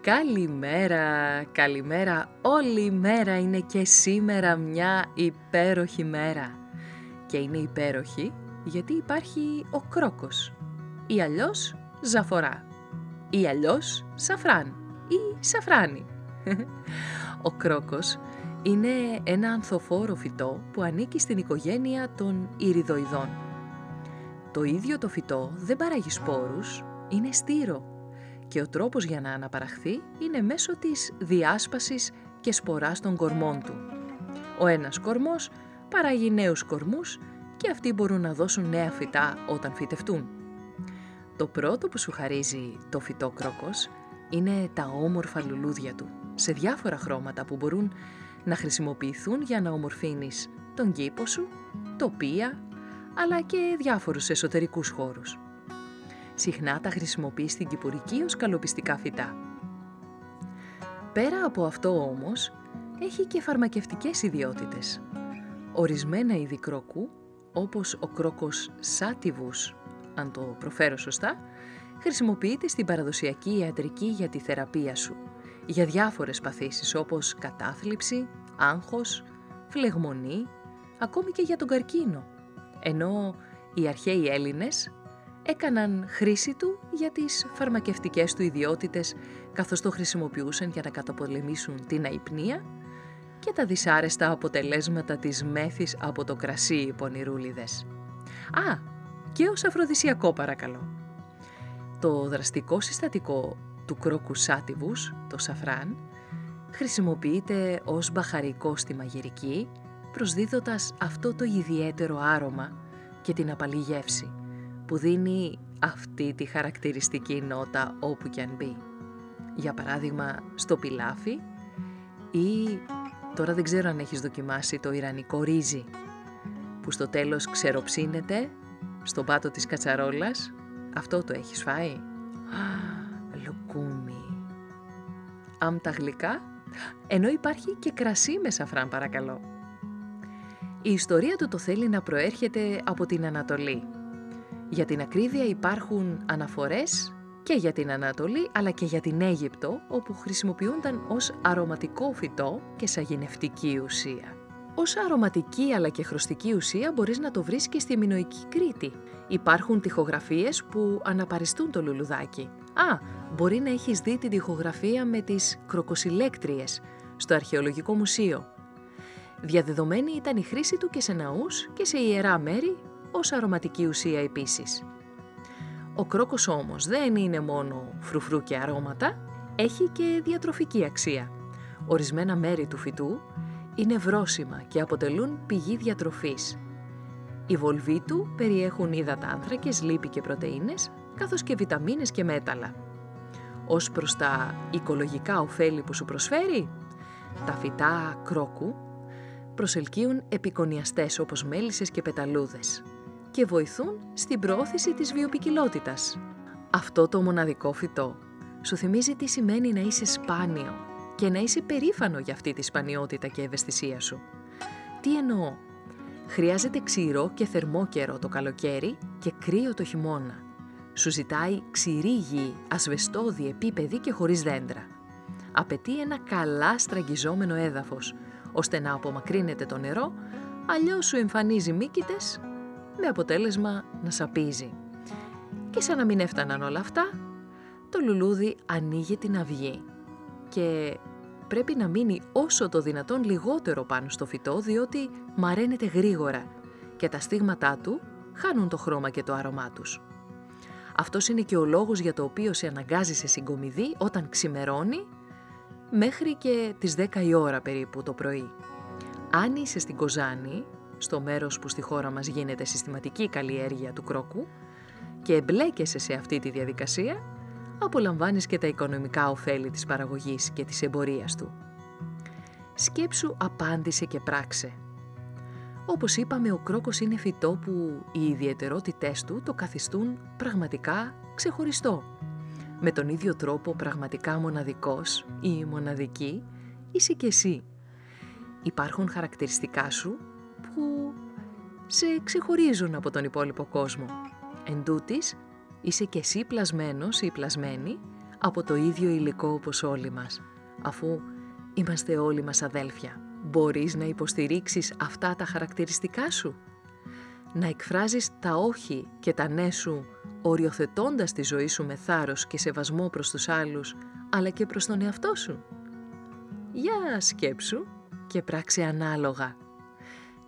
Καλημέρα, καλημέρα. Όλη η μέρα είναι και σήμερα μια υπέροχη μέρα. Και είναι υπέροχη γιατί υπάρχει ο κρόκος. Ή αλλιώς ζαφορά. Ή αλλιώς σαφράν. Ή σαφράνι. Ο κρόκος είναι ένα ανθοφόρο φυτό που ανήκει στην οικογένεια των ηριδοειδών. Το ίδιο το φυτό δεν παράγει σπόρους, είναι στήρο και ο τρόπος για να αναπαραχθεί είναι μέσω της διάσπασης και σποράς των κορμών του. Ο ένας κορμός παράγει νέους κορμούς και αυτοί μπορούν να δώσουν νέα φυτά όταν φυτευτούν. Το πρώτο που σου χαρίζει το φυτό κρόκος είναι τα όμορφα λουλούδια του, σε διάφορα χρώματα που μπορούν να χρησιμοποιηθούν για να ομορφύνεις τον κήπο σου, τοπία, αλλά και διάφορους εσωτερικούς χώρους. Συχνά τα χρησιμοποιείς στην κυπουρική ως καλοπιστικά φυτά. Πέρα από αυτό όμως, έχει και φαρμακευτικές ιδιότητες. Ορισμένα είδη κρόκου, όπως ο κρόκος σάτιβους, αν το προφέρω σωστά, χρησιμοποιείται στην παραδοσιακή ιατρική για τη θεραπεία σου, για διάφορες παθήσεις όπως κατάθλιψη, άγχος, φλεγμονή, ακόμη και για τον καρκίνο. Ενώ οι αρχαίοι Έλληνες έκαναν χρήση του για τις φαρμακευτικές του ιδιότητες καθώς το χρησιμοποιούσαν για να καταπολεμήσουν την αϊπνία και τα δυσάρεστα αποτελέσματα της μέθης από το κρασί οι πονηρούλιδες. Α, και ως αφροδισιακό παρακαλώ. Το δραστικό συστατικό του κρόκου σάτιβους, το σαφράν, χρησιμοποιείται ως μπαχαρικό στη μαγειρική, προσδίδοντας αυτό το ιδιαίτερο άρωμα και την απαλή γεύση που δίνει αυτή τη χαρακτηριστική νότα όπου και αν μπει. Για παράδειγμα στο πιλάφι ή τώρα δεν ξέρω αν έχεις δοκιμάσει το ιρανικό ρύζι που στο τέλος ξεροψύνεται στον πάτο της κατσαρόλας. Αυτό το έχεις φάει; Α, λουκούμι. Αμ τα γλυκά, ενώ υπάρχει και κρασί με σαφράν παρακαλώ. Η ιστορία του το θέλει να προέρχεται από την Ανατολή για την ακρίβεια υπάρχουν αναφορές και για την Ανατολή αλλά και για την Αίγυπτο όπου χρησιμοποιούνταν ως αρωματικό φυτό και σαγηνευτική ουσία. Ως αρωματική αλλά και χρωστική ουσία μπορείς να το βρεις και στη Μινοϊκή Κρήτη. Υπάρχουν τοιχογραφίες που αναπαριστούν το λουλουδάκι. Α, μπορεί να έχεις δει την τοιχογραφία με τις κροκοσιλέκτριες στο Αρχαιολογικό Μουσείο. Διαδεδομένη ήταν η χρήση του και σε ναούς και σε ιερά μέρη ως αρωματική ουσία επίσης. Ο κρόκος όμως δεν είναι μόνο φρουφρού και αρώματα, έχει και διατροφική αξία. Ορισμένα μέρη του φυτού είναι βρόσιμα και αποτελούν πηγή διατροφής. Οι βολβοί του περιέχουν υδατάνθρακες, λίπη και πρωτεΐνες, καθώς και βιταμίνες και μέταλλα. Ως προς τα οικολογικά ωφέλη που σου προσφέρει, τα φυτά κρόκου προσελκύουν επικονιαστές όπως μέλισσες και πεταλούδες και βοηθούν στην προώθηση της βιοπικιλότητας. Αυτό το μοναδικό φυτό σου θυμίζει τι σημαίνει να είσαι σπάνιο και να είσαι περήφανο για αυτή τη σπανιότητα και ευαισθησία σου. Τι εννοώ; Χρειάζεται ξηρό και θερμό καιρό το καλοκαίρι και κρύο το χειμώνα. Σου ζητάει ξηρή γη, ασβεστόδη, επίπεδη και χωρίς δέντρα. Απαιτεί ένα καλά στραγγιζόμενο έδαφος, ώστε να απομακρύνεται το νερό, αλλιώς σου εμφανίζει μύκητες με αποτέλεσμα να σαπίζει. Και σαν να μην έφταναν όλα αυτά, το λουλούδι ανοίγει την αυγή και πρέπει να μείνει όσο το δυνατόν λιγότερο πάνω στο φυτό, διότι μαραίνεται γρήγορα και τα στίγματά του χάνουν το χρώμα και το άρωμά τους. Αυτός είναι και ο λόγος για το οποίο σε αναγκάζει σε συγκομιδή όταν ξημερώνει μέχρι και τις 10 η ώρα περίπου το πρωί. Αν είσαι στην Κοζάνη, στο μέρος που στη χώρα μας γίνεται συστηματική καλλιέργεια του κρόκου και εμπλέκεσαι σε αυτή τη διαδικασία, απολαμβάνεις και τα οικονομικά ωφέλη της παραγωγής και της εμπορίας του. Σκέψου απάντησε και πράξε. Όπως είπαμε, ο κρόκος είναι φυτό που οι ιδιαιτερότητές του το καθιστούν πραγματικά ξεχωριστό. Με τον ίδιο τρόπο πραγματικά μοναδικός ή μοναδική είσαι και εσύ. Υπάρχουν χαρακτηριστικά σου που σε ξεχωρίζουν από τον υπόλοιπο κόσμο. Εν τούτης, είσαι και εσύ πλασμένος ή πλασμένη από το ίδιο υλικό όπως όλοι μας, αφού είμαστε όλοι μας αδέλφια. Μπορείς να υποστηρίξεις αυτά τα χαρακτηριστικά σου; Να εκφράζεις τα όχι και τα ναι σου, οριοθετώντας τη ζωή σου με θάρρος και σεβασμό προς τους άλλους, αλλά και προς τον εαυτό σου; Για σκέψου και πράξε ανάλογα.